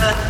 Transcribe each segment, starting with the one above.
Hey.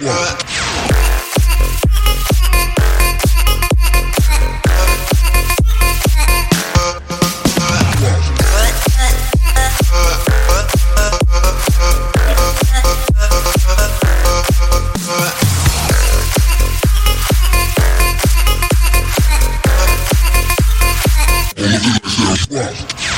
Yeah. yourself up.